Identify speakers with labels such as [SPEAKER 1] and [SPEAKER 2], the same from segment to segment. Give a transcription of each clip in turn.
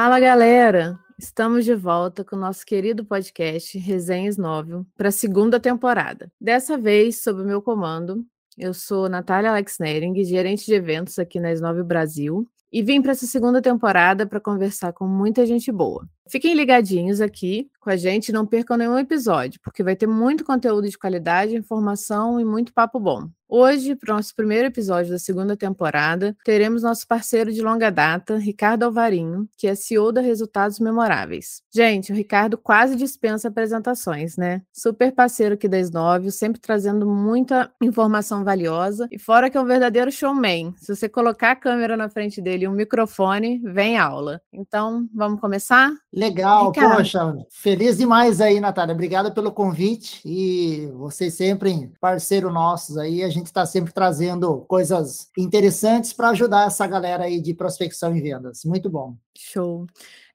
[SPEAKER 1] Fala galera! Estamos de volta com o nosso querido podcast Resenhas Novel para a segunda temporada. Dessa vez, sob o meu comando, eu sou Natália Alex Nering, gerente de eventos aqui na Snove Brasil, e vim para essa segunda temporada para conversar com muita gente boa. Fiquem ligadinhos aqui com a gente, não percam nenhum episódio, porque vai ter muito conteúdo de qualidade, informação e muito papo bom. Hoje, para o nosso primeiro episódio da segunda temporada, teremos nosso parceiro de longa data, Ricardo Alvarinho, que é CEO da Resultados Memoráveis. Gente, o Ricardo quase dispensa apresentações, né? Super parceiro aqui da Esnovio, sempre trazendo muita informação valiosa, e fora que é um verdadeiro showman. Se você colocar a câmera na frente dele e um microfone, vem aula. Então, vamos começar?
[SPEAKER 2] Legal, Ricardo. poxa, feliz demais aí, Natália. Obrigado pelo convite e vocês sempre parceiro nossos aí. A gente está sempre trazendo coisas interessantes para ajudar essa galera aí de prospecção e vendas. Muito bom.
[SPEAKER 1] Show.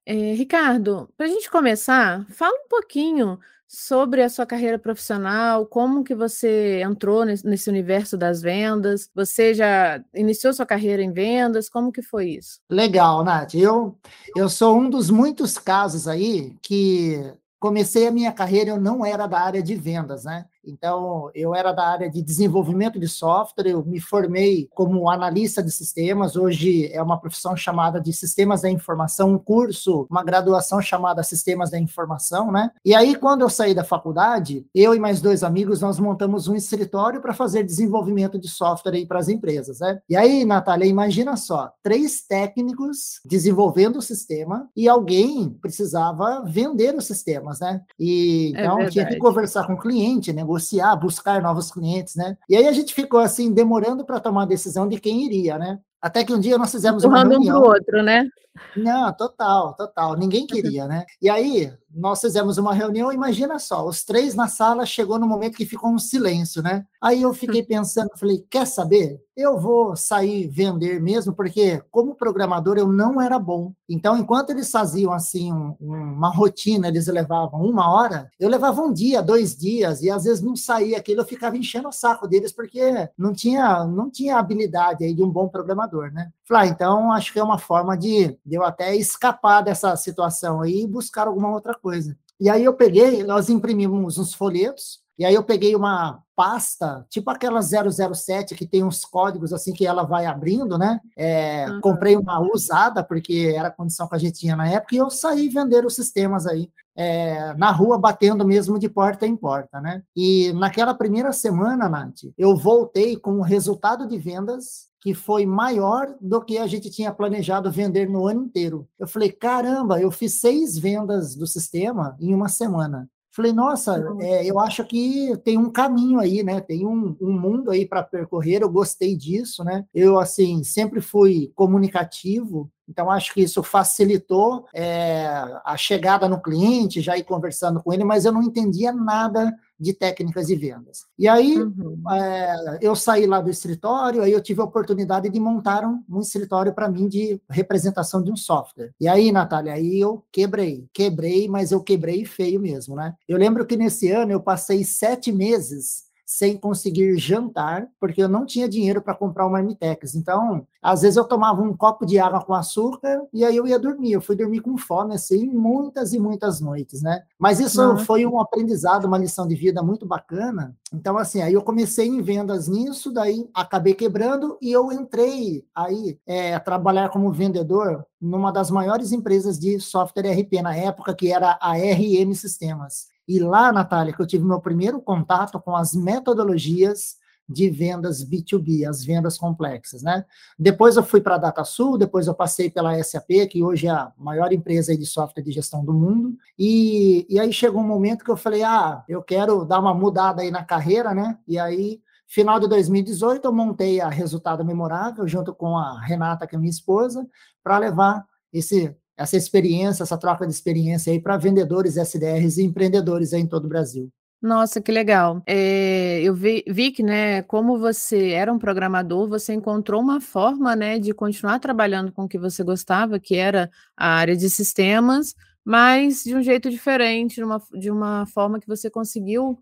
[SPEAKER 1] É, Ricardo, para a gente começar, fala um pouquinho sobre a sua carreira profissional, como que você entrou nesse universo das vendas, você já iniciou sua carreira em vendas, como que foi isso?
[SPEAKER 2] Legal, Nath. Eu, eu sou um dos muitos casos aí que comecei a minha carreira, eu não era da área de vendas, né? Então, eu era da área de desenvolvimento de software, eu me formei como analista de sistemas, hoje é uma profissão chamada de Sistemas da Informação, um curso, uma graduação chamada Sistemas da Informação, né? E aí, quando eu saí da faculdade, eu e mais dois amigos, nós montamos um escritório para fazer desenvolvimento de software aí para as empresas, né? E aí, Natália, imagina só, três técnicos desenvolvendo o sistema e alguém precisava vender os sistemas, né? E é então é tinha que conversar com o cliente, né? Negociar, buscar novos clientes, né? E aí a gente ficou assim demorando para tomar a decisão de quem iria, né? Até que um dia nós fizemos uma reunião.
[SPEAKER 1] um outro, né?
[SPEAKER 2] Não, total, total. Ninguém queria, né? E aí nós fizemos uma reunião, imagina só, os três na sala, chegou no momento que ficou um silêncio, né? Aí eu fiquei pensando, falei, quer saber? Eu vou sair vender mesmo, porque como programador eu não era bom. Então, enquanto eles faziam assim um, uma rotina, eles levavam uma hora, eu levava um dia, dois dias, e às vezes não saía aquilo, eu ficava enchendo o saco deles, porque não tinha, não tinha habilidade aí de um bom programador, né? Falei, ah, então acho que é uma forma de, de eu até escapar dessa situação aí e buscar alguma outra coisa. E aí eu peguei, nós imprimimos uns folhetos, e aí eu peguei uma pasta, tipo aquela 007 que tem uns códigos assim que ela vai abrindo, né? É, uhum. Comprei uma usada, porque era a condição que a gente tinha na época, e eu saí vender os sistemas aí. É, na rua, batendo mesmo de porta em porta, né? E naquela primeira semana, Nath, eu voltei com o resultado de vendas que foi maior do que a gente tinha planejado vender no ano inteiro. Eu falei, caramba, eu fiz seis vendas do sistema em uma semana. Falei, nossa, é, eu acho que tem um caminho aí, né? Tem um, um mundo aí para percorrer. Eu gostei disso, né? Eu, assim, sempre fui comunicativo, então, acho que isso facilitou é, a chegada no cliente, já ir conversando com ele, mas eu não entendia nada de técnicas de vendas. E aí, uhum. é, eu saí lá do escritório, aí eu tive a oportunidade de montar um, um escritório para mim de representação de um software. E aí, Natália, aí eu quebrei. Quebrei, mas eu quebrei feio mesmo, né? Eu lembro que nesse ano eu passei sete meses sem conseguir jantar, porque eu não tinha dinheiro para comprar o marmitex. Então, às vezes eu tomava um copo de água com açúcar e aí eu ia dormir. Eu fui dormir com fome, assim, muitas e muitas noites, né? Mas isso uhum. foi um aprendizado, uma lição de vida muito bacana. Então, assim, aí eu comecei em vendas nisso, daí acabei quebrando e eu entrei aí é, a trabalhar como vendedor numa das maiores empresas de software RP na época, que era a RM Sistemas. E lá, Natália, que eu tive meu primeiro contato com as metodologias de vendas B2B, as vendas complexas, né? Depois eu fui para a DataSul, depois eu passei pela SAP, que hoje é a maior empresa de software de gestão do mundo, e, e aí chegou um momento que eu falei, ah, eu quero dar uma mudada aí na carreira, né? E aí, final de 2018, eu montei a Resultado Memorável, junto com a Renata, que é minha esposa, para levar esse essa experiência, essa troca de experiência aí para vendedores, SDRs e empreendedores aí em todo o Brasil.
[SPEAKER 1] Nossa, que legal. É, eu vi, vi, que, né, como você era um programador, você encontrou uma forma, né, de continuar trabalhando com o que você gostava, que era a área de sistemas, mas de um jeito diferente, de uma, de uma forma que você conseguiu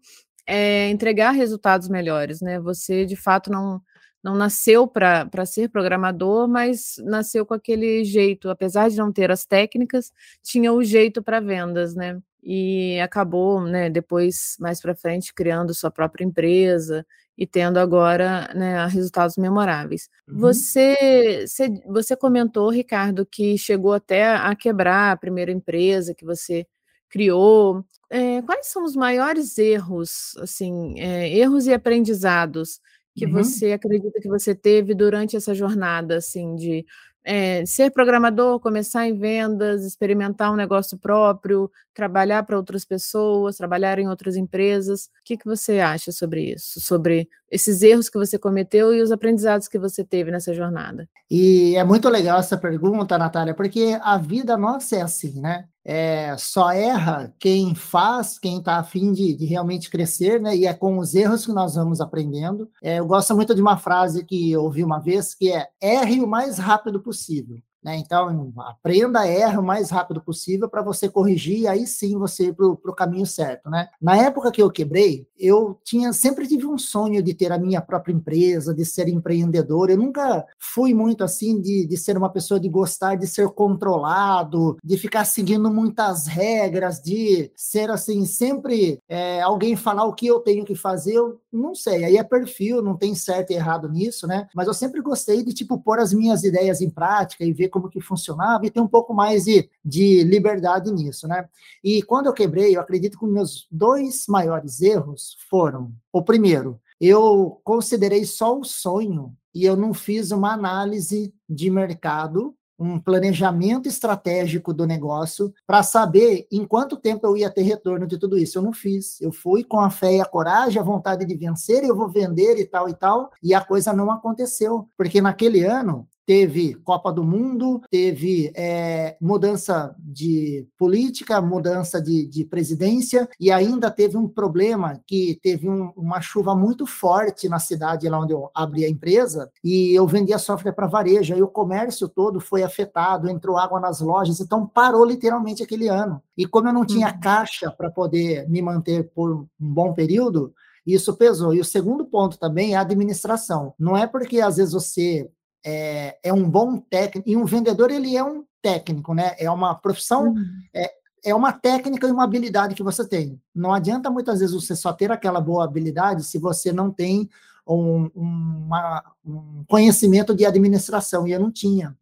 [SPEAKER 1] é, entregar resultados melhores, né? Você, de fato, não não nasceu para ser programador, mas nasceu com aquele jeito, apesar de não ter as técnicas, tinha o jeito para vendas, né? E acabou, né, depois, mais para frente, criando sua própria empresa e tendo agora né, resultados memoráveis. Uhum. Você, você, você comentou, Ricardo, que chegou até a quebrar a primeira empresa que você criou. É, quais são os maiores erros, assim, é, erros e aprendizados que uhum. você acredita que você teve durante essa jornada, assim, de é, ser programador, começar em vendas, experimentar um negócio próprio, trabalhar para outras pessoas, trabalhar em outras empresas. O que, que você acha sobre isso? Sobre esses erros que você cometeu e os aprendizados que você teve nessa jornada?
[SPEAKER 2] E é muito legal essa pergunta, Natália, porque a vida nossa é assim, né? É, só erra quem faz, quem está afim de, de realmente crescer, né? E é com os erros que nós vamos aprendendo. É, eu gosto muito de uma frase que eu ouvi uma vez, que é erre o mais rápido possível. Né? Então, aprenda, erra o mais rápido possível para você corrigir e aí sim você ir para o caminho certo. Né? Na época que eu quebrei, eu tinha sempre tive um sonho de ter a minha própria empresa, de ser empreendedor. Eu nunca fui muito assim de, de ser uma pessoa de gostar de ser controlado, de ficar seguindo muitas regras, de ser assim, sempre é, alguém falar o que eu tenho que fazer, eu não sei. Aí é perfil, não tem certo e errado nisso, né? Mas eu sempre gostei de, tipo, pôr as minhas ideias em prática e ver como que funcionava e ter um pouco mais de, de liberdade nisso, né? E quando eu quebrei, eu acredito que meus dois maiores erros foram, o primeiro, eu considerei só o sonho e eu não fiz uma análise de mercado um planejamento estratégico do negócio para saber em quanto tempo eu ia ter retorno de tudo isso. Eu não fiz. Eu fui com a fé e a coragem, a vontade de vencer, eu vou vender e tal e tal, e a coisa não aconteceu. Porque naquele ano teve Copa do Mundo, teve é, mudança de política, mudança de, de, presidência, e ainda teve um problema que teve um, uma chuva muito forte na cidade lá onde eu abri a empresa, e eu vendia software para varejo, e o comércio todo foi afetado, entrou água nas lojas, então parou literalmente aquele ano. E como eu não tinha uhum. caixa para poder me manter por um bom período, isso pesou. E o segundo ponto também é a administração. Não é porque às vezes você é, é um bom técnico, e um vendedor ele é um técnico, né? É uma profissão, uhum. é, é uma técnica e uma habilidade que você tem. Não adianta muitas vezes você só ter aquela boa habilidade se você não tem um, uma, um conhecimento de administração, e eu não tinha.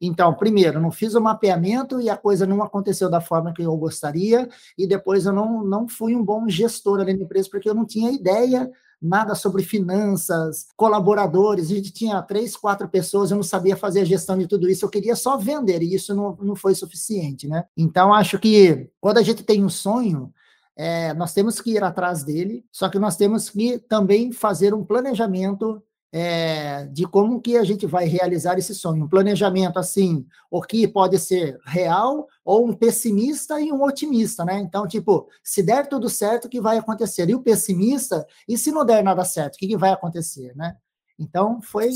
[SPEAKER 2] Então, primeiro, não fiz o mapeamento e a coisa não aconteceu da forma que eu gostaria, e depois eu não, não fui um bom gestor ali na empresa, porque eu não tinha ideia nada sobre finanças, colaboradores, a gente tinha três, quatro pessoas, eu não sabia fazer a gestão de tudo isso, eu queria só vender, e isso não, não foi suficiente, né? Então, acho que quando a gente tem um sonho, é, nós temos que ir atrás dele, só que nós temos que também fazer um planejamento é, de como que a gente vai realizar esse sonho. Um planejamento assim, o que pode ser real ou um pessimista e um otimista, né? Então, tipo, se der tudo certo, o que vai acontecer? E o pessimista, e se não der nada certo, o que, que vai acontecer, né? Então, foi,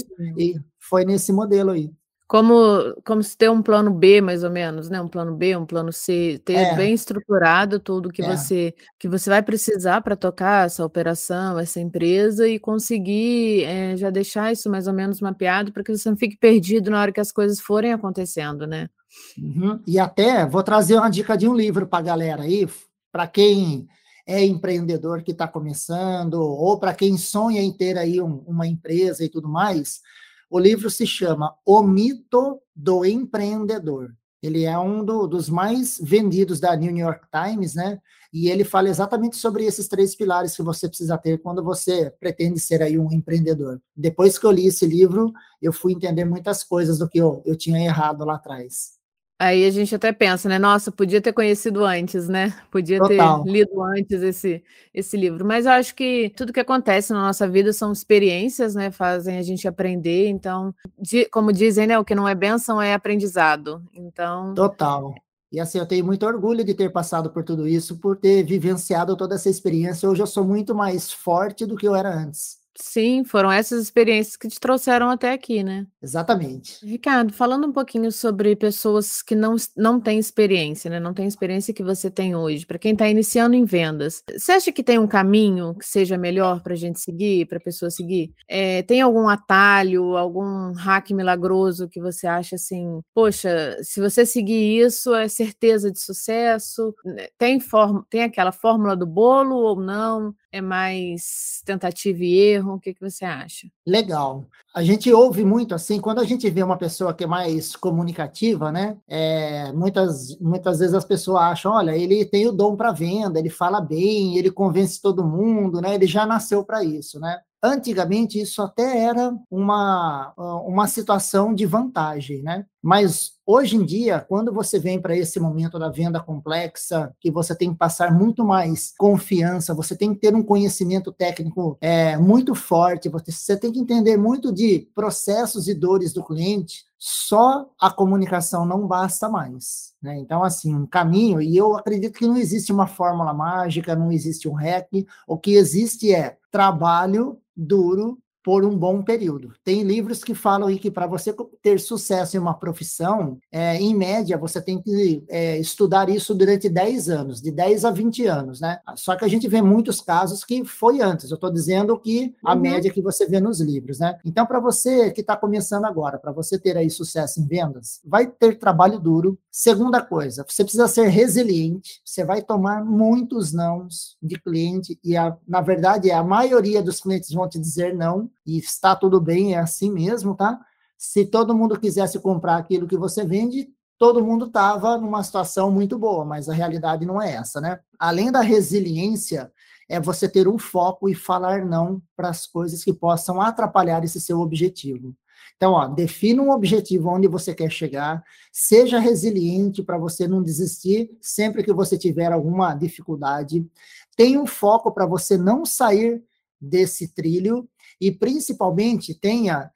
[SPEAKER 2] foi nesse modelo aí.
[SPEAKER 1] Como, como se ter um plano B, mais ou menos, né? Um plano B, um plano C, ter é. bem estruturado tudo que é. você que você vai precisar para tocar essa operação, essa empresa e conseguir é, já deixar isso mais ou menos mapeado para que você não fique perdido na hora que as coisas forem acontecendo, né?
[SPEAKER 2] Uhum. E até vou trazer uma dica de um livro para a galera aí, para quem é empreendedor que está começando, ou para quem sonha em ter aí um, uma empresa e tudo mais. O livro se chama O Mito do Empreendedor. Ele é um do, dos mais vendidos da New York Times, né? E ele fala exatamente sobre esses três pilares que você precisa ter quando você pretende ser aí um empreendedor. Depois que eu li esse livro, eu fui entender muitas coisas do que eu, eu tinha errado lá atrás.
[SPEAKER 1] Aí a gente até pensa, né? Nossa, podia ter conhecido antes, né? Podia Total. ter lido antes esse, esse livro. Mas eu acho que tudo que acontece na nossa vida são experiências, né? Fazem a gente aprender. Então, de, como dizem, né? O que não é bênção é aprendizado. Então.
[SPEAKER 2] Total. E assim, eu tenho muito orgulho de ter passado por tudo isso, por ter vivenciado toda essa experiência. Hoje eu sou muito mais forte do que eu era antes.
[SPEAKER 1] Sim, foram essas experiências que te trouxeram até aqui, né?
[SPEAKER 2] Exatamente.
[SPEAKER 1] Ricardo, falando um pouquinho sobre pessoas que não, não têm experiência, né? Não têm experiência que você tem hoje, para quem está iniciando em vendas, você acha que tem um caminho que seja melhor para a gente seguir, para a pessoa seguir? É, tem algum atalho, algum hack milagroso que você acha assim, poxa, se você seguir isso, é certeza de sucesso? Tem, form tem aquela fórmula do bolo ou não? É mais tentativa e erro? O que, que você acha?
[SPEAKER 2] Legal. A gente ouve muito assim, quando a gente vê uma pessoa que é mais comunicativa, né? É, muitas, muitas vezes as pessoas acham, olha, ele tem o dom para venda, ele fala bem, ele convence todo mundo, né? Ele já nasceu para isso, né? Antigamente, isso até era uma, uma situação de vantagem, né? Mas hoje em dia, quando você vem para esse momento da venda complexa, que você tem que passar muito mais confiança, você tem que ter um conhecimento técnico é, muito forte, você tem que entender muito de processos e dores do cliente, só a comunicação não basta mais. Né? Então, assim, um caminho, e eu acredito que não existe uma fórmula mágica, não existe um hack, o que existe é trabalho duro por um bom período. Tem livros que falam aí que para você ter sucesso em uma profissão, é, em média, você tem que é, estudar isso durante 10 anos, de 10 a 20 anos, né? Só que a gente vê muitos casos que foi antes. Eu estou dizendo que a uhum. média que você vê nos livros, né? Então, para você que está começando agora, para você ter aí sucesso em vendas, vai ter trabalho duro. Segunda coisa, você precisa ser resiliente, você vai tomar muitos nãos de cliente, e a, na verdade, a maioria dos clientes vão te dizer não, e está tudo bem, é assim mesmo, tá? Se todo mundo quisesse comprar aquilo que você vende, todo mundo estava numa situação muito boa, mas a realidade não é essa, né? Além da resiliência, é você ter um foco e falar não para as coisas que possam atrapalhar esse seu objetivo. Então, ó, defina um objetivo onde você quer chegar, seja resiliente para você não desistir sempre que você tiver alguma dificuldade, tenha um foco para você não sair desse trilho e principalmente tenha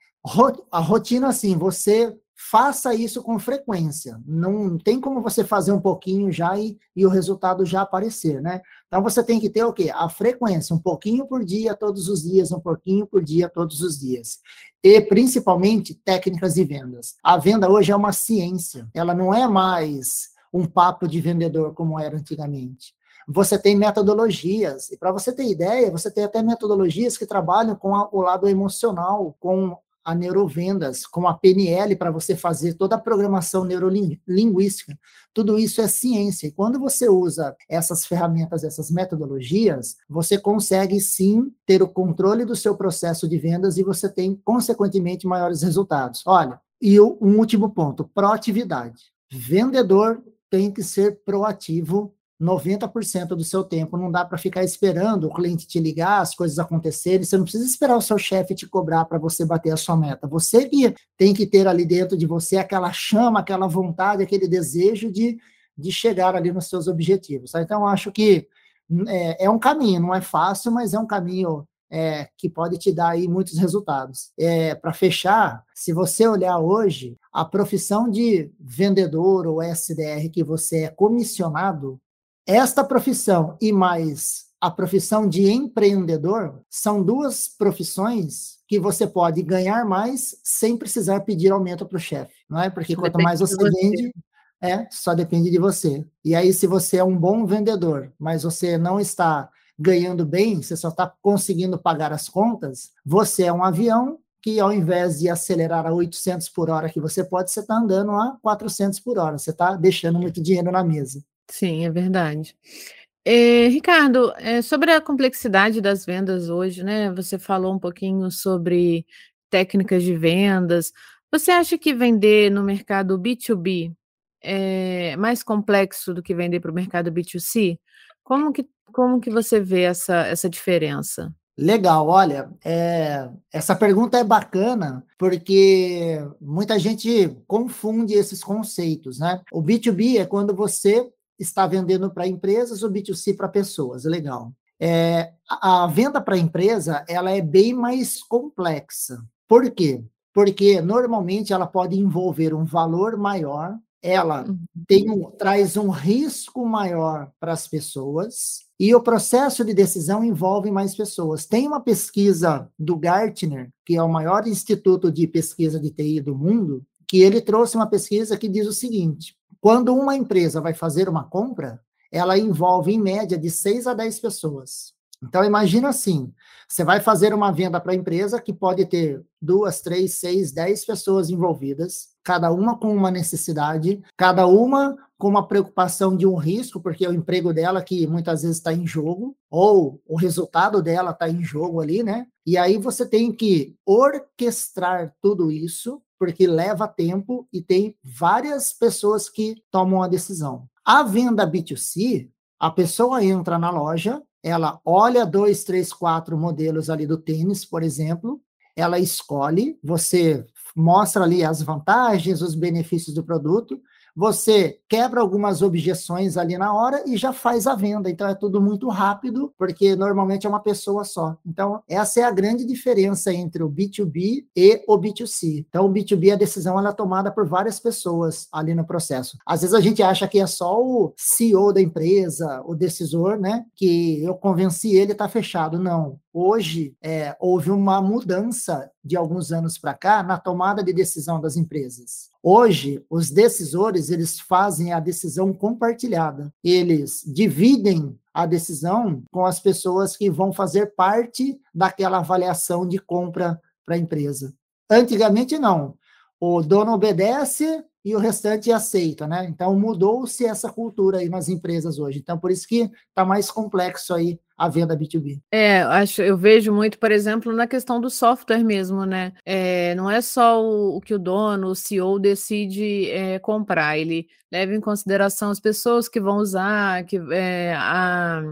[SPEAKER 2] a rotina assim, você faça isso com frequência. Não tem como você fazer um pouquinho já e, e, o resultado já aparecer, né? Então você tem que ter o quê? A frequência, um pouquinho por dia, todos os dias, um pouquinho por dia, todos os dias. E principalmente técnicas de vendas. A venda hoje é uma ciência, ela não é mais um papo de vendedor como era antigamente você tem metodologias. E para você ter ideia, você tem até metodologias que trabalham com a, o lado emocional, com a neurovendas, com a PNL para você fazer toda a programação neurolinguística. Tudo isso é ciência. E quando você usa essas ferramentas, essas metodologias, você consegue sim ter o controle do seu processo de vendas e você tem, consequentemente, maiores resultados. Olha, e um último ponto: proatividade. Vendedor tem que ser proativo 90% do seu tempo. Não dá para ficar esperando o cliente te ligar, as coisas acontecerem. Você não precisa esperar o seu chefe te cobrar para você bater a sua meta. Você que tem que ter ali dentro de você aquela chama, aquela vontade, aquele desejo de, de chegar ali nos seus objetivos. Tá? Então, acho que é, é, um caminho, não é fácil, mas é um caminho é, que pode te dar aí muitos resultados. É, para fechar, se você olhar hoje, a profissão de vendedor ou SDR que você é comissionado, esta profissão e mais a profissão de empreendedor são duas profissões que você pode ganhar mais sem precisar pedir aumento para o chefe, não é? Porque quanto mais você, você vende, é, só depende de você. E aí, se você é um bom vendedor, mas você não está ganhando bem, você só está conseguindo pagar as contas, você é um avião que ao invés de acelerar a 800 por hora que você pode, você está andando a 400 por hora, você está deixando muito dinheiro na mesa.
[SPEAKER 1] Sim, é verdade. Eh, Ricardo, eh, sobre a complexidade das vendas hoje, né? Você falou um pouquinho sobre técnicas de vendas. Você acha que vender no mercado B2B é mais complexo do que vender para o mercado B2C? Como que, como que você vê essa, essa diferença?
[SPEAKER 2] Legal, olha, é, essa pergunta é bacana porque muita gente confunde esses conceitos, né? O B2B é quando você está vendendo para empresas ou B2C para pessoas, legal. É, a venda para empresa ela é bem mais complexa. Por quê? Porque normalmente ela pode envolver um valor maior ela uhum. tem um, traz um risco maior para as pessoas e o processo de decisão envolve mais pessoas. Tem uma pesquisa do Gartner, que é o maior instituto de pesquisa de TI do mundo, que ele trouxe uma pesquisa que diz o seguinte: quando uma empresa vai fazer uma compra, ela envolve em média de 6 a 10 pessoas. Então, imagina assim: você vai fazer uma venda para a empresa que pode ter duas, três, seis, dez pessoas envolvidas, cada uma com uma necessidade, cada uma com uma preocupação de um risco, porque é o emprego dela que muitas vezes está em jogo, ou o resultado dela está em jogo ali, né? E aí você tem que orquestrar tudo isso, porque leva tempo e tem várias pessoas que tomam a decisão. A venda B2C, a pessoa entra na loja, ela olha dois, três, quatro modelos ali do tênis, por exemplo, ela escolhe, você mostra ali as vantagens, os benefícios do produto, você quebra algumas objeções ali na hora e já faz a venda. Então é tudo muito rápido, porque normalmente é uma pessoa só. Então, essa é a grande diferença entre o B2B e o B2C. Então, o B2B, a decisão ela é tomada por várias pessoas ali no processo. Às vezes a gente acha que é só o CEO da empresa, o decisor, né? Que eu convenci ele, está fechado. Não. Hoje é, houve uma mudança de alguns anos para cá na tomada de decisão das empresas. Hoje, os decisores eles fazem a decisão compartilhada. Eles dividem a decisão com as pessoas que vão fazer parte daquela avaliação de compra para a empresa. Antigamente não. O dono obedece e o restante aceita, né? Então mudou-se essa cultura aí nas empresas hoje. Então por isso que está mais complexo aí a venda B2B.
[SPEAKER 1] É, acho, eu vejo muito, por exemplo, na questão do software mesmo, né? É, não é só o, o, que o dono, o CEO decide é, comprar, ele leva em consideração as pessoas que vão usar, que é, a,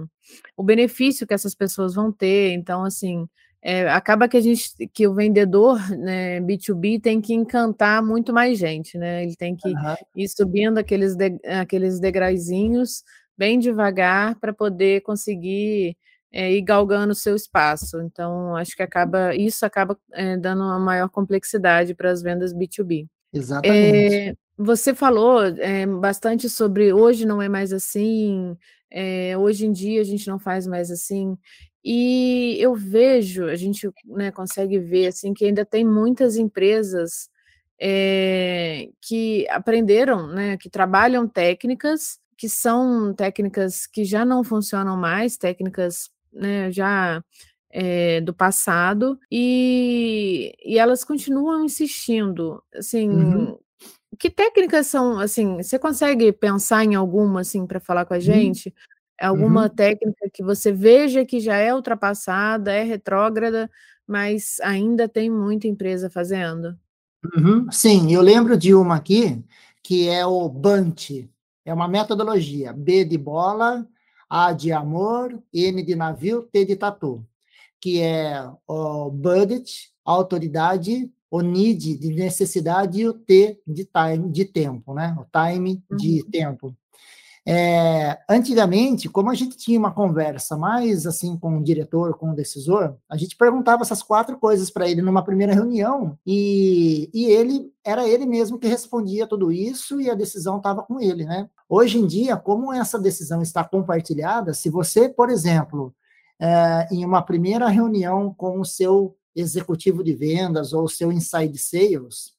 [SPEAKER 1] o benefício que essas pessoas vão ter. Então, assim, é, acaba que a gente, que o vendedor né, B2B tem que encantar muito mais gente, né? Ele tem que uhum. ir subindo aqueles, de, aqueles degraizinhos bem devagar para poder conseguir é, ir galgando o seu espaço. Então, acho que acaba isso acaba é, dando uma maior complexidade para as vendas B2B.
[SPEAKER 2] Exatamente.
[SPEAKER 1] É, você falou bastante sobre hoje não é mais assim, hoje em dia a gente não faz mais assim. E eu vejo, a gente né, consegue ver assim que ainda tem muitas empresas é, que aprenderam, né, que trabalham técnicas que são técnicas que já não funcionam mais, técnicas né, já é, do passado, e, e elas continuam insistindo. Assim, uhum. que técnicas são? Assim, você consegue pensar em alguma assim para falar com a uhum. gente? Uhum. Alguma uhum. técnica que você veja que já é ultrapassada, é retrógrada, mas ainda tem muita empresa fazendo?
[SPEAKER 2] Uhum. Sim, eu lembro de uma aqui, que é o Bunt. É uma metodologia. B de bola, A de amor, N de navio, T de tatu. Que é o budget, autoridade, o need de necessidade e o T de time, de tempo, né? O time de uhum. tempo. É, antigamente, como a gente tinha uma conversa mais assim com o diretor, com o decisor, a gente perguntava essas quatro coisas para ele numa primeira reunião e, e ele era ele mesmo que respondia tudo isso e a decisão estava com ele, né? Hoje em dia, como essa decisão está compartilhada, se você, por exemplo, é, em uma primeira reunião com o seu executivo de vendas ou o seu inside sales,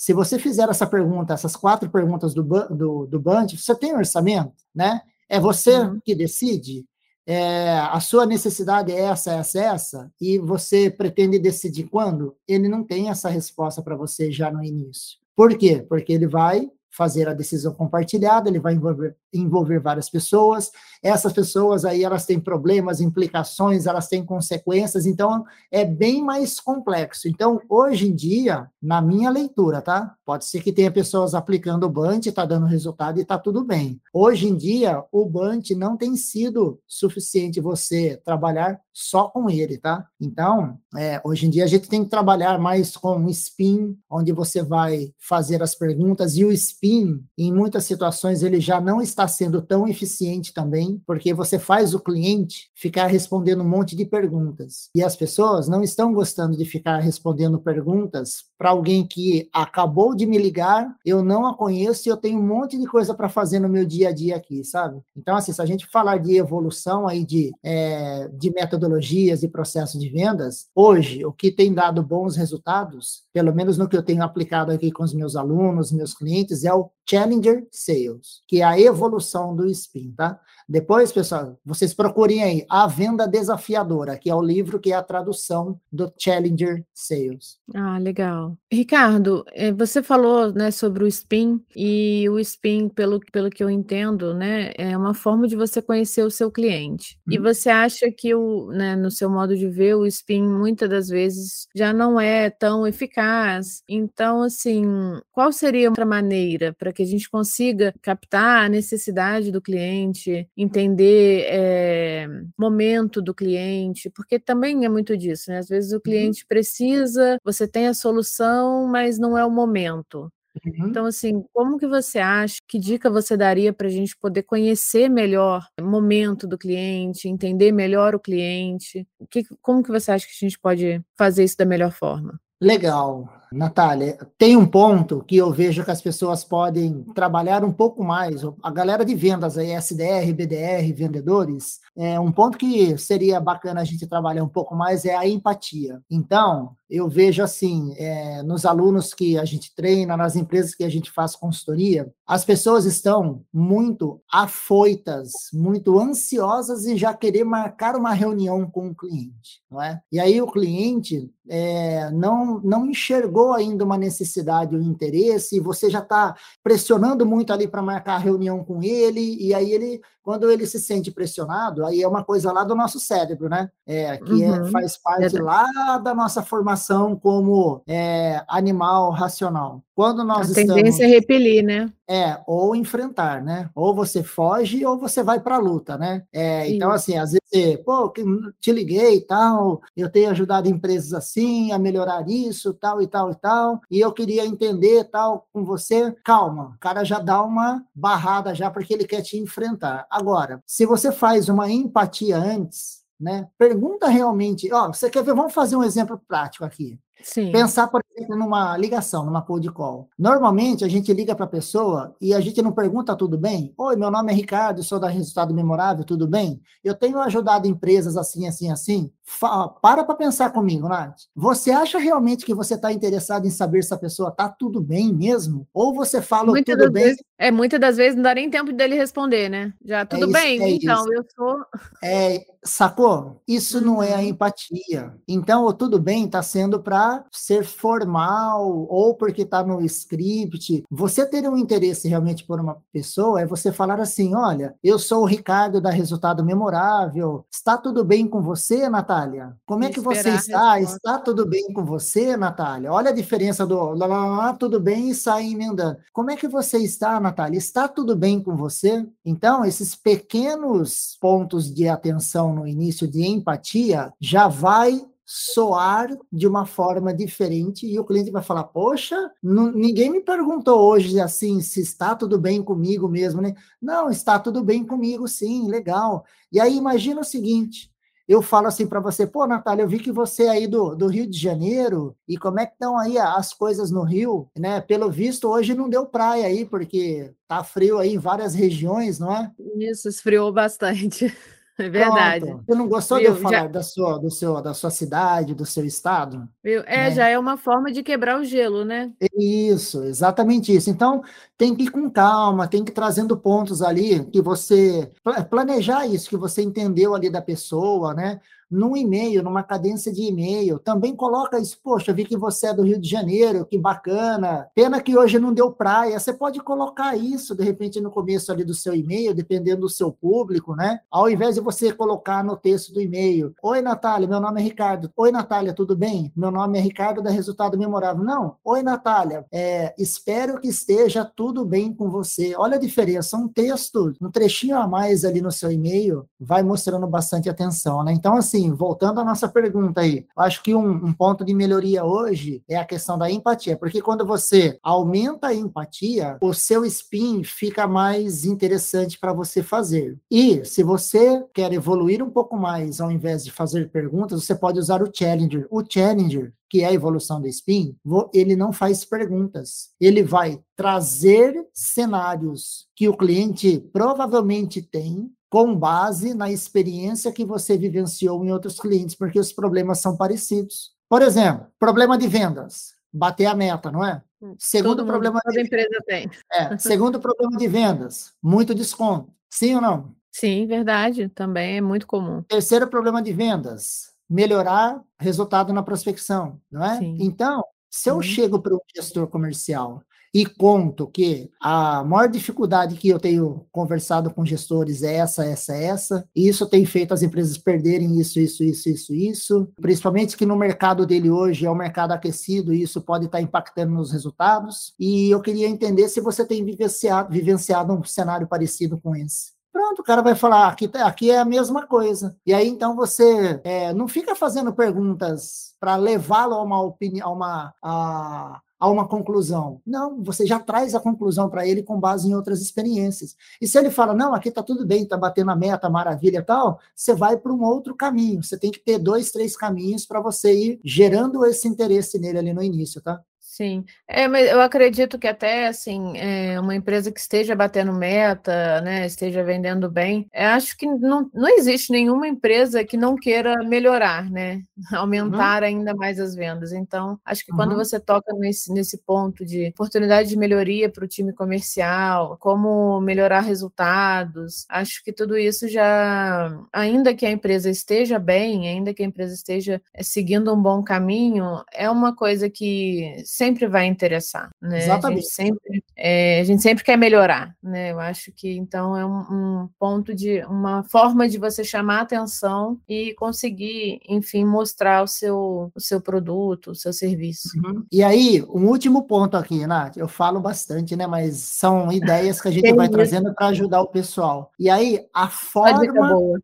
[SPEAKER 2] se você fizer essa pergunta, essas quatro perguntas do, do, do Band, você tem orçamento, né? É você uhum. que decide, é, a sua necessidade é essa, essa, essa, e você pretende decidir quando? Ele não tem essa resposta para você já no início. Por quê? Porque ele vai fazer a decisão compartilhada, ele vai envolver, envolver várias pessoas, essas pessoas aí elas têm problemas, implicações, elas têm consequências, então é bem mais complexo. Então, hoje em dia, na minha leitura, tá? Pode ser que tenha pessoas aplicando o BANT, está dando resultado e está tudo bem. Hoje em dia, o BANT não tem sido suficiente você trabalhar só com ele, tá? Então, é, hoje em dia a gente tem que trabalhar mais com um spin, onde você vai fazer as perguntas, e o spin, em muitas situações, ele já não está sendo tão eficiente também, porque você faz o cliente ficar respondendo um monte de perguntas. E as pessoas não estão gostando de ficar respondendo perguntas para alguém que acabou de me ligar, eu não a conheço e eu tenho um monte de coisa para fazer no meu dia a dia aqui, sabe? Então, assim, se a gente falar de evolução aí de, é, de metodologias e processos de vendas, hoje, o que tem dado bons resultados, pelo menos no que eu tenho aplicado aqui com os meus alunos, meus clientes, é o Challenger Sales, que é a evolução do SPIN, tá? Depois, pessoal, vocês procurem aí A Venda Desafiadora, que é o livro que é a tradução do Challenger Sales.
[SPEAKER 1] Ah, legal. Ricardo, eh, você falou né, sobre o SPIN, e o SPIN, pelo, pelo que eu entendo, né, é uma forma de você conhecer o seu cliente. Hum. E uhum. você acha que, o, né, no seu modo de ver, o SPIN muitas das vezes já não é tão eficaz. Então, assim, qual seria outra maneira para que a gente consiga captar a necessidade do cliente? entender é, momento do cliente, porque também é muito disso, né? Às vezes o uhum. cliente precisa, você tem a solução, mas não é o momento. Uhum. Então, assim, como que você acha, que dica você daria para a gente poder conhecer melhor o momento do cliente, entender melhor o cliente? Que, como que você acha que a gente pode fazer isso da melhor forma?
[SPEAKER 2] Legal. Natália, tem um ponto que eu vejo que as pessoas podem trabalhar um pouco mais. A galera de vendas aí, SDR, BDR, vendedores, é um ponto que seria bacana a gente trabalhar um pouco mais é a empatia. Então, eu vejo assim, é, nos alunos que a gente treina, nas empresas que a gente faz consultoria, as pessoas estão muito afoitas, muito ansiosas em já querer marcar uma reunião com o cliente, não é? E aí o cliente é, não, não enxergou chegou ainda uma necessidade um interesse, e você já está pressionando muito ali para marcar a reunião com ele, e aí ele, quando ele se sente pressionado, aí é uma coisa lá do nosso cérebro, né? É, que é, uhum. é, faz parte é. lá da nossa formação como é, animal racional. Quando nós
[SPEAKER 1] a tendência estamos, é repelir, né?
[SPEAKER 2] É, ou enfrentar, né? Ou você foge ou você vai para a luta, né? É, então, assim, às vezes, pô, te liguei e tal, eu tenho ajudado empresas assim a melhorar isso, tal e tal e tal, e eu queria entender tal com você. Calma, o cara já dá uma barrada já porque ele quer te enfrentar. Agora, se você faz uma empatia antes, né? Pergunta realmente, ó, você quer ver? Vamos fazer um exemplo prático aqui. Sim. Pensar, por exemplo, numa ligação, numa cold call. Normalmente, a gente liga para a pessoa e a gente não pergunta tudo bem. Oi, meu nome é Ricardo, sou da Resultado Memorável, tudo bem? Eu tenho ajudado empresas assim, assim, assim. Fa para para pensar comigo, Nath. Você acha realmente que você está interessado em saber se a pessoa está tudo bem mesmo? Ou você fala muitas tudo bem?
[SPEAKER 1] Vezes, é, muitas das vezes não dá nem tempo dele responder, né? Já, tudo é isso, bem?
[SPEAKER 2] É
[SPEAKER 1] então,
[SPEAKER 2] isso.
[SPEAKER 1] eu sou...
[SPEAKER 2] É, sacou? Isso não é a uhum. empatia. Então, o tudo bem está sendo para ser formal ou porque está no script. Você ter um interesse realmente por uma pessoa é você falar assim: olha, eu sou o Ricardo da Resultado Memorável. Está tudo bem com você, Natália? Como é que você está? Está tudo bem com você, Natália? Olha a diferença do lá, lá, lá, tudo bem e sai emendando. Como é que você está, Natália? Está tudo bem com você? Então, esses pequenos pontos de atenção no início de empatia já vai soar de uma forma diferente e o cliente vai falar: Poxa, ninguém me perguntou hoje assim se está tudo bem comigo mesmo, né? Não, está tudo bem comigo, sim, legal. E aí imagina o seguinte: eu falo assim para você, pô, Natália, eu vi que você é aí do, do Rio de Janeiro, e como é que estão aí as coisas no Rio, né? Pelo visto, hoje não deu praia aí, porque tá frio aí em várias regiões, não é?
[SPEAKER 1] Isso, esfriou bastante. É verdade.
[SPEAKER 2] Pronto. Você não gostou Viu? de eu falar já... da, sua, do seu, da sua cidade, do seu estado?
[SPEAKER 1] Viu? É, né? já é uma forma de quebrar o gelo, né?
[SPEAKER 2] Isso, exatamente isso. Então, tem que ir com calma, tem que ir trazendo pontos ali que você planejar isso, que você entendeu ali da pessoa, né? Num e-mail, numa cadência de e-mail. Também coloca isso, poxa, vi que você é do Rio de Janeiro, que bacana. Pena que hoje não deu praia. Você pode colocar isso, de repente, no começo ali do seu e-mail, dependendo do seu público, né? Ao invés de você colocar no texto do e-mail, Oi, Natália, meu nome é Ricardo. Oi, Natália, tudo bem? Meu nome é Ricardo da Resultado Memorável. Não. Oi, Natália, é, espero que esteja tudo bem com você. Olha a diferença, um texto, um trechinho a mais ali no seu e-mail vai mostrando bastante atenção, né? Então, assim, assim, voltando à nossa pergunta aí, acho que um, um ponto de melhoria hoje é a questão da empatia, porque quando você aumenta a empatia, o seu spin fica mais interessante para você fazer. E se você quer evoluir um pouco mais, ao invés de fazer perguntas, você pode usar o Challenger. O Challenger, que é a evolução do spin, ele não faz perguntas. Ele vai trazer cenários que o cliente provavelmente tem com base na experiência que você vivenciou em outros clientes, porque os problemas são parecidos. Por exemplo, problema de vendas, bater a meta, não é?
[SPEAKER 1] Hum, segundo Todo problema mundo, toda empresa tem.
[SPEAKER 2] É, segundo problema de vendas, muito desconto. Sim ou não?
[SPEAKER 1] Sim, verdade, também é muito comum.
[SPEAKER 2] Terceiro problema de vendas, melhorar resultado na prospecção, não é? Sim. Então, se eu chego para um gestor comercial e conto que a maior dificuldade que eu tenho conversado com gestores é essa, essa, essa, e isso tem feito as empresas perderem isso, isso, isso, isso, isso, principalmente que no mercado dele hoje é um mercado aquecido e isso pode estar impactando nos resultados, e eu queria entender se você tem vivenciado, vivenciado um cenário parecido com esse. Pronto, o cara vai falar, aqui, tá, aqui é a mesma coisa. E aí, então, você é, não fica fazendo perguntas para levá-lo a uma opinião, a uma, a, a uma conclusão. Não, você já traz a conclusão para ele com base em outras experiências. E se ele fala, não, aqui está tudo bem, está batendo a meta, maravilha e tal, você vai para um outro caminho. Você tem que ter dois, três caminhos para você ir gerando esse interesse nele ali no início, tá?
[SPEAKER 1] Sim, é, mas eu acredito que até assim, é, uma empresa que esteja batendo meta, né, esteja vendendo bem, acho que não, não existe nenhuma empresa que não queira melhorar, né, aumentar uhum. ainda mais as vendas. Então, acho que uhum. quando você toca nesse, nesse ponto de oportunidade de melhoria para o time comercial, como melhorar resultados, acho que tudo isso já, ainda que a empresa esteja bem, ainda que a empresa esteja é, seguindo um bom caminho, é uma coisa que sempre sempre vai interessar, né? Exatamente. A gente sempre, é, a gente sempre quer melhorar, né? Eu acho que então é um, um, ponto de uma forma de você chamar atenção e conseguir, enfim, mostrar o seu, o seu produto, o seu serviço.
[SPEAKER 2] Uhum. E aí, um último ponto aqui, Nath, eu falo bastante, né? Mas são ideias que a gente vai trazendo para ajudar o pessoal. E aí, a forma.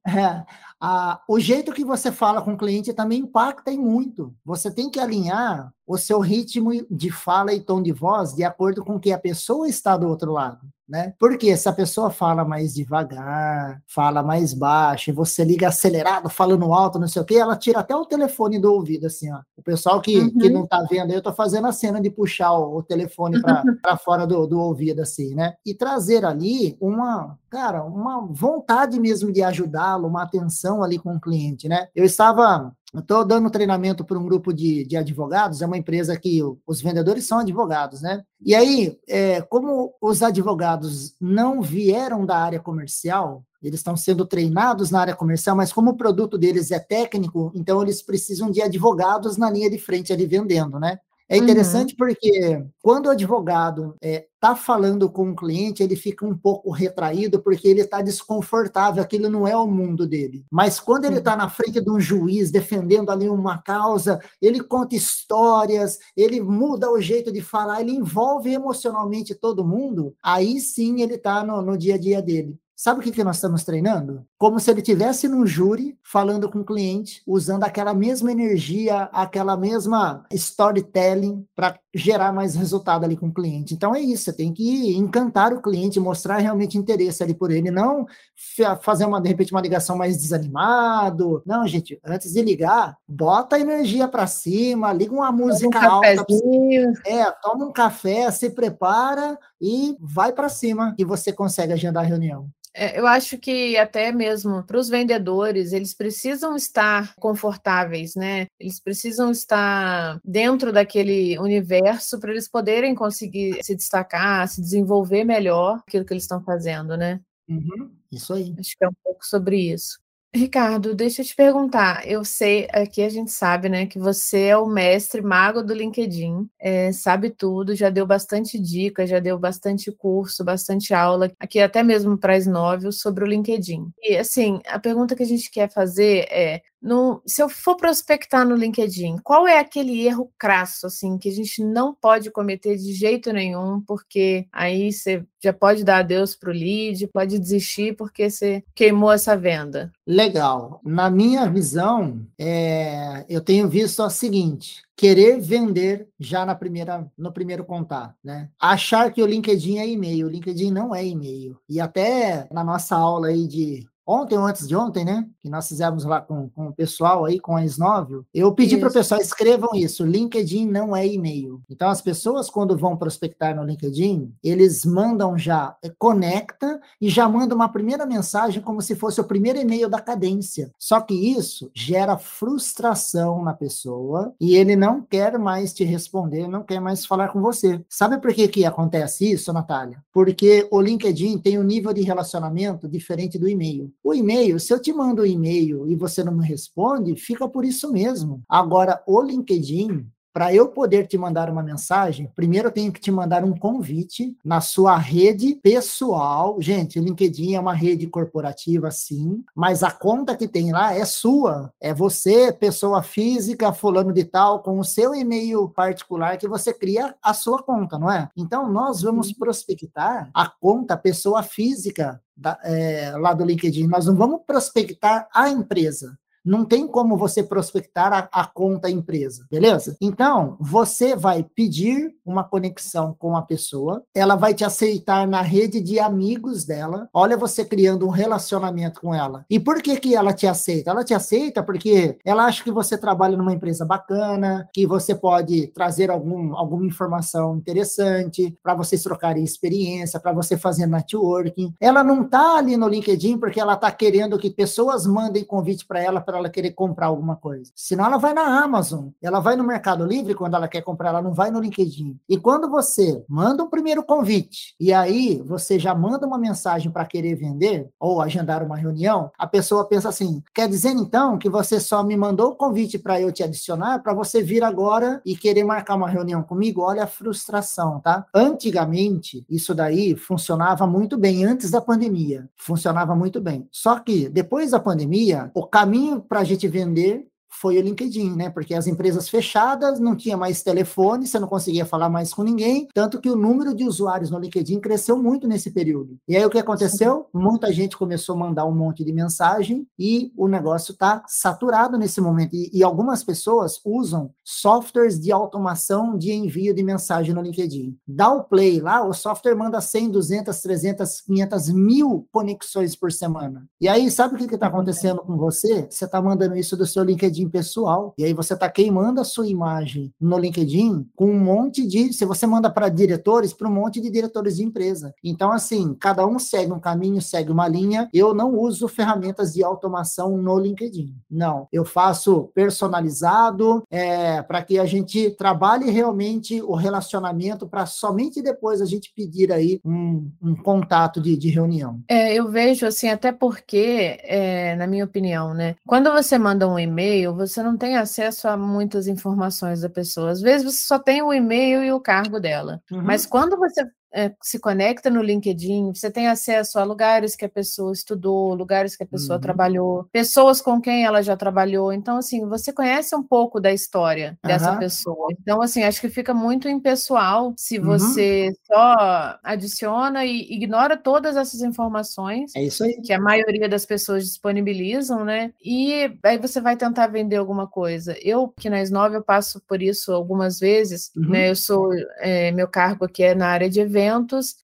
[SPEAKER 2] É, o jeito que você fala com o cliente também impacta em muito. Você tem que alinhar o seu ritmo de fala e tom de voz de acordo com o que a pessoa está do outro lado, né? Porque se a pessoa fala mais devagar, fala mais baixo, e você liga acelerado, falando alto, não sei o quê, ela tira até o telefone do ouvido, assim, ó. O pessoal que, uhum. que não tá vendo, eu tô fazendo a cena de puxar o, o telefone para fora do, do ouvido, assim, né? E trazer ali uma, cara, uma vontade mesmo de ajudá-lo, uma atenção ali com o cliente, né? Eu estava estou dando treinamento para um grupo de, de advogados, é uma empresa que os vendedores são advogados, né? E aí, é, como os advogados não vieram da área comercial, eles estão sendo treinados na área comercial, mas como o produto deles é técnico, então eles precisam de advogados na linha de frente ali vendendo, né? É interessante uhum. porque quando o advogado está é, tá falando com o cliente, ele fica um pouco retraído porque ele está desconfortável, aquilo não é o mundo dele. Mas quando ele está na frente de um juiz defendendo ali uma causa, ele conta histórias, ele muda o jeito de falar, ele envolve emocionalmente todo mundo, aí sim ele está no, no dia a dia dele. Sabe o que, que nós estamos treinando? Como se ele tivesse num júri falando com o cliente, usando aquela mesma energia, aquela mesma storytelling para gerar mais resultado ali com o cliente. Então é isso, você tem que encantar o cliente, mostrar realmente interesse ali por ele, não fazer uma de repente uma ligação mais desanimado. Não, gente, antes de ligar, bota a energia para cima, liga uma música um alta, é, toma um café, se prepara e vai para cima e você consegue agendar a reunião.
[SPEAKER 1] É, eu acho que até mesmo para os vendedores, eles precisam estar confortáveis, né? Eles precisam estar dentro daquele universo para eles poderem conseguir se destacar, se desenvolver melhor aquilo que eles estão fazendo, né?
[SPEAKER 2] Uhum, isso aí.
[SPEAKER 1] Acho que é um pouco sobre isso. Ricardo, deixa eu te perguntar. Eu sei, aqui a gente sabe, né, que você é o mestre mago do LinkedIn, é, sabe tudo, já deu bastante dica, já deu bastante curso, bastante aula, aqui até mesmo para as novel sobre o LinkedIn. E assim, a pergunta que a gente quer fazer é: no, se eu for prospectar no LinkedIn, qual é aquele erro crasso, assim, que a gente não pode cometer de jeito nenhum, porque aí você já pode dar adeus para o lead, pode desistir porque você queimou essa venda?
[SPEAKER 2] Legal. Na minha visão, é, eu tenho visto o seguinte: querer vender já na primeira, no primeiro contato, né? Achar que o LinkedIn é e-mail. O LinkedIn não é e-mail. E até na nossa aula aí de ontem ou antes de ontem, né? Que nós fizemos lá com, com o pessoal aí, com a Snóvio, eu pedi para o pessoal escrevam isso: LinkedIn não é e-mail. Então, as pessoas, quando vão prospectar no LinkedIn, eles mandam já, é, conecta e já mandam uma primeira mensagem como se fosse o primeiro e-mail da cadência. Só que isso gera frustração na pessoa e ele não quer mais te responder, não quer mais falar com você. Sabe por que, que acontece isso, Natália? Porque o LinkedIn tem um nível de relacionamento diferente do e-mail. O e-mail, se eu te mando um e-mail e você não me responde, fica por isso mesmo. Agora, o LinkedIn, para eu poder te mandar uma mensagem, primeiro eu tenho que te mandar um convite na sua rede pessoal. Gente, o LinkedIn é uma rede corporativa, sim, mas a conta que tem lá é sua. É você, pessoa física, fulano de tal, com o seu e-mail particular que você cria a sua conta, não é? Então, nós vamos prospectar a conta pessoa física da, é, lá do LinkedIn. Nós não vamos prospectar a empresa. Não tem como você prospectar a, a, conta empresa, beleza? Então, você vai pedir uma conexão com a pessoa, ela vai te aceitar na rede de amigos dela. Olha você criando um relacionamento com ela. E por que que ela te aceita? Ela te aceita porque ela acha que você trabalha numa empresa bacana, que você pode trazer algum, alguma informação interessante para vocês trocarem experiência, para você fazer networking. Ela não tá ali no LinkedIn porque ela tá querendo que pessoas mandem convite para ela para ela querer comprar alguma coisa. Senão ela vai na Amazon, ela vai no Mercado Livre quando ela quer comprar, ela não vai no LinkedIn. E quando você manda um primeiro convite e aí você já manda uma mensagem para querer vender ou agendar uma reunião, a pessoa pensa assim: quer dizer então que você só me mandou o convite para eu te adicionar para você vir agora e querer marcar uma reunião comigo? Olha a frustração, tá? Antigamente, isso daí funcionava muito bem antes da pandemia. Funcionava muito bem. Só que depois da pandemia, o caminho para a gente vender foi o LinkedIn, né? Porque as empresas fechadas não tinha mais telefone, você não conseguia falar mais com ninguém, tanto que o número de usuários no LinkedIn cresceu muito nesse período. E aí o que aconteceu? Muita gente começou a mandar um monte de mensagem e o negócio está saturado nesse momento. E, e, algumas pessoas usam softwares de automação de envio de mensagem no LinkedIn. Dá o play lá, o software manda 100, 200, 300, 500 mil conexões por semana. E aí, sabe o que está acontecendo com você? Você está mandando isso do seu LinkedIn LinkedIn pessoal. E aí você está queimando a sua imagem no LinkedIn com um monte de. Se você manda para diretores, para um monte de diretores de empresa. Então, assim, cada um segue um caminho, segue uma linha. Eu não uso ferramentas de automação no LinkedIn. Não. Eu faço personalizado é, para que a gente trabalhe realmente o relacionamento para somente depois a gente pedir aí um, um contato de, de reunião.
[SPEAKER 1] É, eu vejo assim, até porque, é, na minha opinião, né? Quando você manda um e-mail, e-mail, você não tem acesso a muitas informações da pessoa. Às vezes você só tem o e-mail e o cargo dela. Uhum. Mas quando você é, se conecta no LinkedIn, você tem acesso a lugares que a pessoa estudou, lugares que a pessoa uhum. trabalhou, pessoas com quem ela já trabalhou. Então, assim, você conhece um pouco da história dessa uhum. pessoa. Então, assim, acho que fica muito impessoal se uhum. você só adiciona e ignora todas essas informações.
[SPEAKER 2] É isso aí.
[SPEAKER 1] Que a maioria das pessoas disponibilizam, né? E aí você vai tentar vender alguma coisa. Eu, que na S9, eu passo por isso algumas vezes, né? Uhum. Eu sou, é, meu cargo aqui é na área de eventos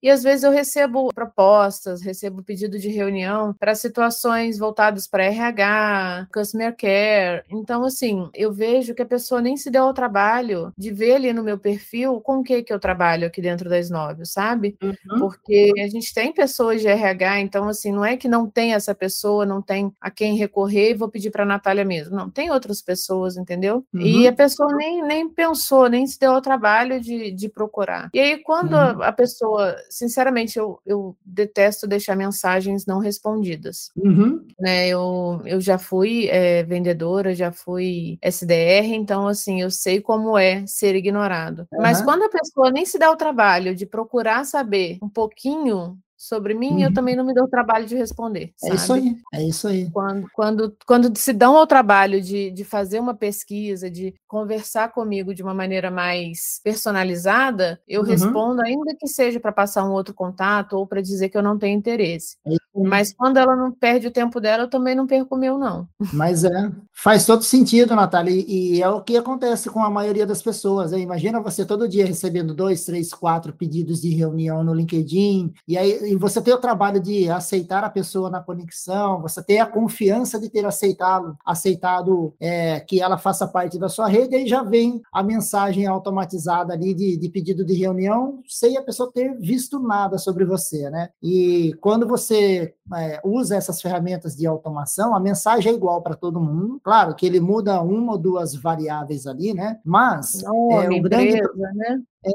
[SPEAKER 1] e às vezes eu recebo propostas, recebo pedido de reunião para situações voltadas para RH, customer care. Então, assim, eu vejo que a pessoa nem se deu ao trabalho de ver ali no meu perfil com o que que eu trabalho aqui dentro das nove, sabe? Uhum. Porque a gente tem pessoas de RH, então, assim, não é que não tem essa pessoa, não tem a quem recorrer e vou pedir para a Natália mesmo. Não, tem outras pessoas, entendeu? Uhum. E a pessoa nem, nem pensou, nem se deu ao trabalho de, de procurar. E aí, quando uhum. a, a pessoa pessoa, sinceramente, eu, eu detesto deixar mensagens não respondidas. Uhum. Né, eu, eu já fui é, vendedora, já fui SDR, então, assim, eu sei como é ser ignorado. Uhum. Mas quando a pessoa nem se dá o trabalho de procurar saber um pouquinho sobre mim, uhum. eu também não me dou o trabalho de responder.
[SPEAKER 2] Sabe? É isso aí, é isso aí.
[SPEAKER 1] Quando, quando, quando se dão ao trabalho de, de fazer uma pesquisa, de conversar comigo de uma maneira mais personalizada, eu uhum. respondo, ainda que seja para passar um outro contato ou para dizer que eu não tenho interesse. É Mas quando ela não perde o tempo dela, eu também não perco o meu, não.
[SPEAKER 2] Mas é, faz todo sentido, Natália, e, é o que acontece com a maioria das pessoas. Né? Imagina você todo dia recebendo dois, três, quatro pedidos de reunião no LinkedIn, e aí e você tem o trabalho de aceitar a pessoa na conexão, você tem a confiança de ter aceitado, aceitado é, que ela faça parte da sua rede, aí já vem a mensagem automatizada ali de, de pedido de reunião, sem a pessoa ter visto nada sobre você, né? E quando você é, usa essas ferramentas de automação, a mensagem é igual para todo mundo. Claro que ele muda uma ou duas variáveis ali, né? Mas
[SPEAKER 1] é, o grande, empresa, né?
[SPEAKER 2] É,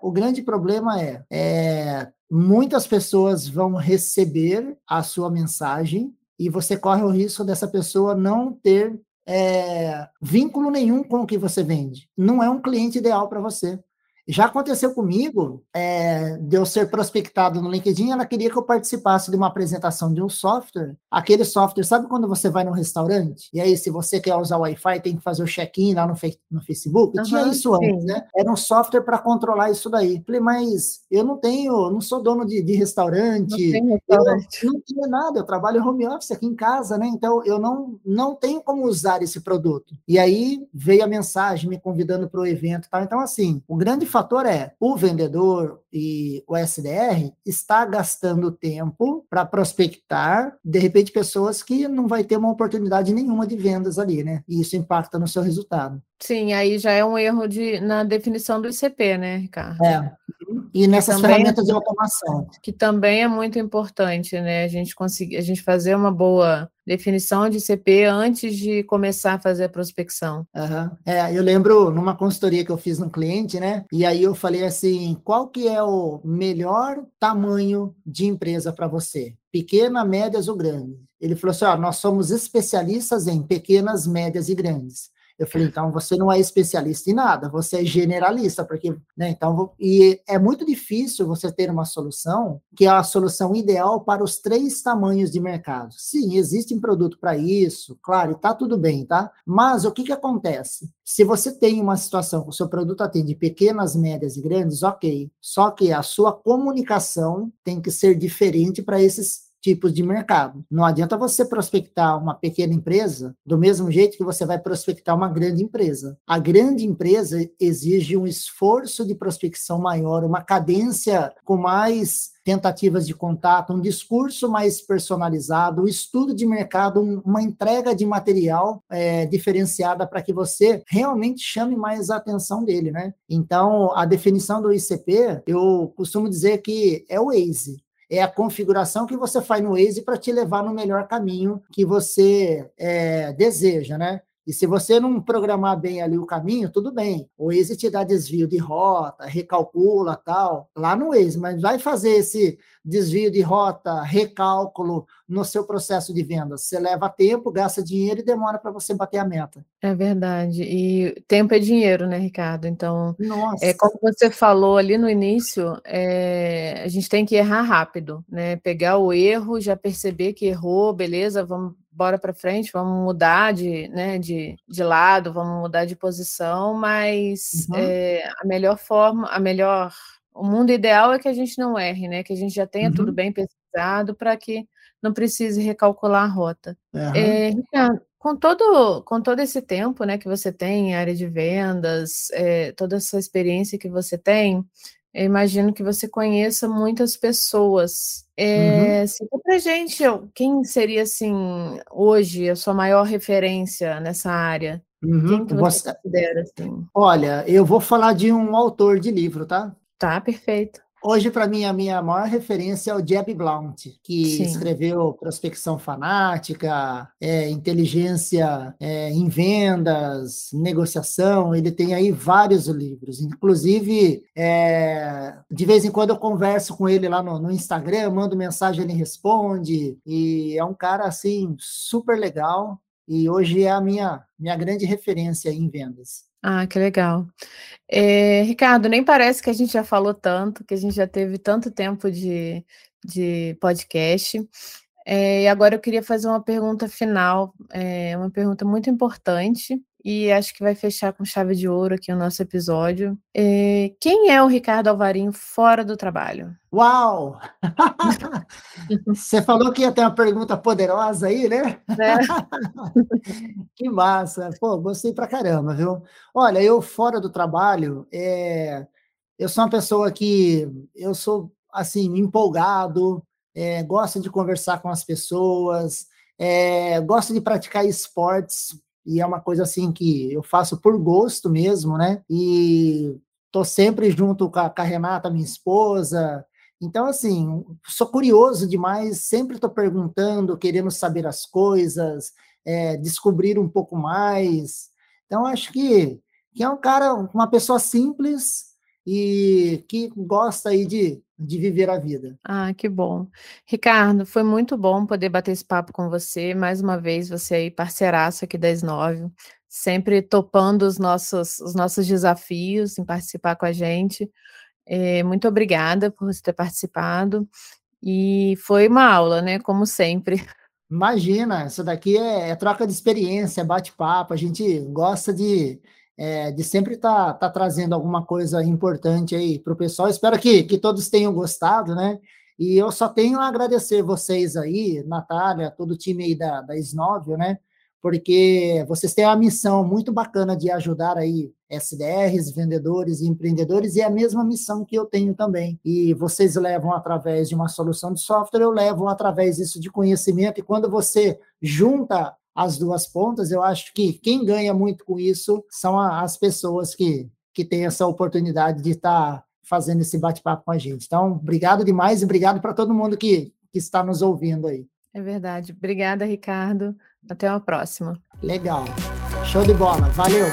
[SPEAKER 2] o grande problema é, é muitas pessoas vão receber a sua mensagem e você corre o risco dessa pessoa não ter é, vínculo nenhum com o que você vende. Não é um cliente ideal para você. Já aconteceu comigo, é, de eu ser prospectado no LinkedIn, ela queria que eu participasse de uma apresentação de um software. Aquele software, sabe quando você vai no restaurante? E aí, se você quer usar o Wi-Fi, tem que fazer o check-in lá no, no Facebook? Uhum, Tinha isso sim. antes, né? Era um software para controlar isso daí. Falei, mas eu não tenho, não sou dono de, de restaurante. Não tenho restaurante. Eu não tenho nada, eu trabalho home office aqui em casa, né? Então, eu não, não tenho como usar esse produto. E aí, veio a mensagem me convidando para o evento e tal. Então, assim, o grande fator é o vendedor e o SDR está gastando tempo para prospectar, de repente, pessoas que não vai ter uma oportunidade nenhuma de vendas ali, né? E isso impacta no seu resultado.
[SPEAKER 1] Sim, aí já é um erro de, na definição do ICP, né, Ricardo?
[SPEAKER 2] É. E nessas também, ferramentas de automação.
[SPEAKER 1] Que também é muito importante, né? A gente conseguir, a gente fazer uma boa definição de ICP antes de começar a fazer a prospecção.
[SPEAKER 2] Uhum. É, eu lembro numa consultoria que eu fiz no cliente, né? E aí eu falei assim: qual que é o melhor tamanho de empresa para você? Pequena, médias ou grandes? Ele falou assim: ó, nós somos especialistas em pequenas, médias e grandes. Eu falei, então você não é especialista em nada, você é generalista, porque, né, então, e é muito difícil você ter uma solução que é a solução ideal para os três tamanhos de mercado. Sim, existe um produto para isso, claro, e tá tudo bem, tá? Mas o que que acontece? Se você tem uma situação que o seu produto atende pequenas, médias e grandes, ok. Só que a sua comunicação tem que ser diferente para esses tipos de mercado. Não adianta você prospectar uma pequena empresa do mesmo jeito que você vai prospectar uma grande empresa. A grande empresa exige um esforço de prospecção maior, uma cadência com mais tentativas de contato, um discurso mais personalizado, um estudo de mercado, uma entrega de material é, diferenciada para que você realmente chame mais a atenção dele, né? Então, a definição do ICP, eu costumo dizer que é o Waze é a configuração que você faz no Waze para te levar no melhor caminho que você é, deseja, né? E se você não programar bem ali o caminho, tudo bem. O Waze te dá desvio de rota, recalcula tal, lá no Waze, mas vai fazer esse desvio de rota, recálculo no seu processo de venda. Você leva tempo, gasta dinheiro e demora para você bater a meta.
[SPEAKER 1] É verdade. E tempo é dinheiro, né, Ricardo? Então, Nossa. é como você falou ali no início, é, a gente tem que errar rápido, né? Pegar o erro, já perceber que errou, beleza, vamos bora para frente, vamos mudar de, né, de, de lado, vamos mudar de posição, mas uhum. é, a melhor forma, a melhor, o mundo ideal é que a gente não erre, né, que a gente já tenha uhum. tudo bem pesquisado para que não precise recalcular a rota. Uhum. É, Ricardo, com todo, com todo esse tempo, né, que você tem em área de vendas, é, toda essa experiência que você tem, eu imagino que você conheça muitas pessoas. É, uhum. Pra gente quem seria, assim, hoje a sua maior referência nessa área? Uhum. Quem que você, você considera, assim?
[SPEAKER 2] Olha, eu vou falar de um autor de livro, tá?
[SPEAKER 1] Tá, perfeito.
[SPEAKER 2] Hoje, para mim, a minha maior referência é o Jeb Blount, que Sim. escreveu Prospecção Fanática, é, Inteligência é, em Vendas, Negociação. Ele tem aí vários livros. Inclusive, é, de vez em quando eu converso com ele lá no, no, Instagram, mando mensagem, ele responde. E é um cara, assim, super legal. E hoje é a minha, minha grande referência em vendas.
[SPEAKER 1] Ah, que legal. É, Ricardo, nem parece que a gente já falou tanto, que a gente já teve tanto tempo de, de podcast. É, e agora eu queria fazer uma pergunta final, é, uma pergunta muito importante, e acho que vai fechar com chave de ouro aqui o nosso episódio. É, quem é o Ricardo Alvarinho fora do trabalho?
[SPEAKER 2] Uau! Você falou que ia ter uma pergunta poderosa aí, né? É. que massa! Pô, gostei pra caramba, viu? Olha, eu fora do trabalho, é... eu sou uma pessoa que eu sou assim empolgado, é, gosto de conversar com as pessoas, é, gosto de praticar esportes e é uma coisa assim que eu faço por gosto mesmo, né? E tô sempre junto com a, com a Renata, minha esposa. Então, assim, sou curioso demais, sempre estou perguntando, querendo saber as coisas, é, descobrir um pouco mais. Então, acho que, que é um cara, uma pessoa simples e que gosta aí de, de viver a vida.
[SPEAKER 1] Ah, que bom. Ricardo, foi muito bom poder bater esse papo com você. Mais uma vez, você aí, parceiraço aqui da S9, sempre topando os nossos, os nossos desafios em participar com a gente. É, muito obrigada por você ter participado. E foi uma aula, né? Como sempre.
[SPEAKER 2] Imagina, isso daqui é, é troca de experiência, bate-papo. A gente gosta de é, de sempre estar tá, tá trazendo alguma coisa importante aí para o pessoal. Espero que, que todos tenham gostado, né? E eu só tenho a agradecer vocês aí, Natália, todo o time aí da, da Snóvio, né? Porque vocês têm uma missão muito bacana de ajudar aí SDRs, vendedores e empreendedores, e é a mesma missão que eu tenho também. E vocês levam através de uma solução de software, eu levo através disso de conhecimento, e quando você junta as duas pontas, eu acho que quem ganha muito com isso são as pessoas que, que têm essa oportunidade de estar tá fazendo esse bate-papo com a gente. Então, obrigado demais e obrigado para todo mundo que, que está nos ouvindo aí.
[SPEAKER 1] É verdade. Obrigada, Ricardo. Até a próxima.
[SPEAKER 2] Legal. Show de bola. Valeu.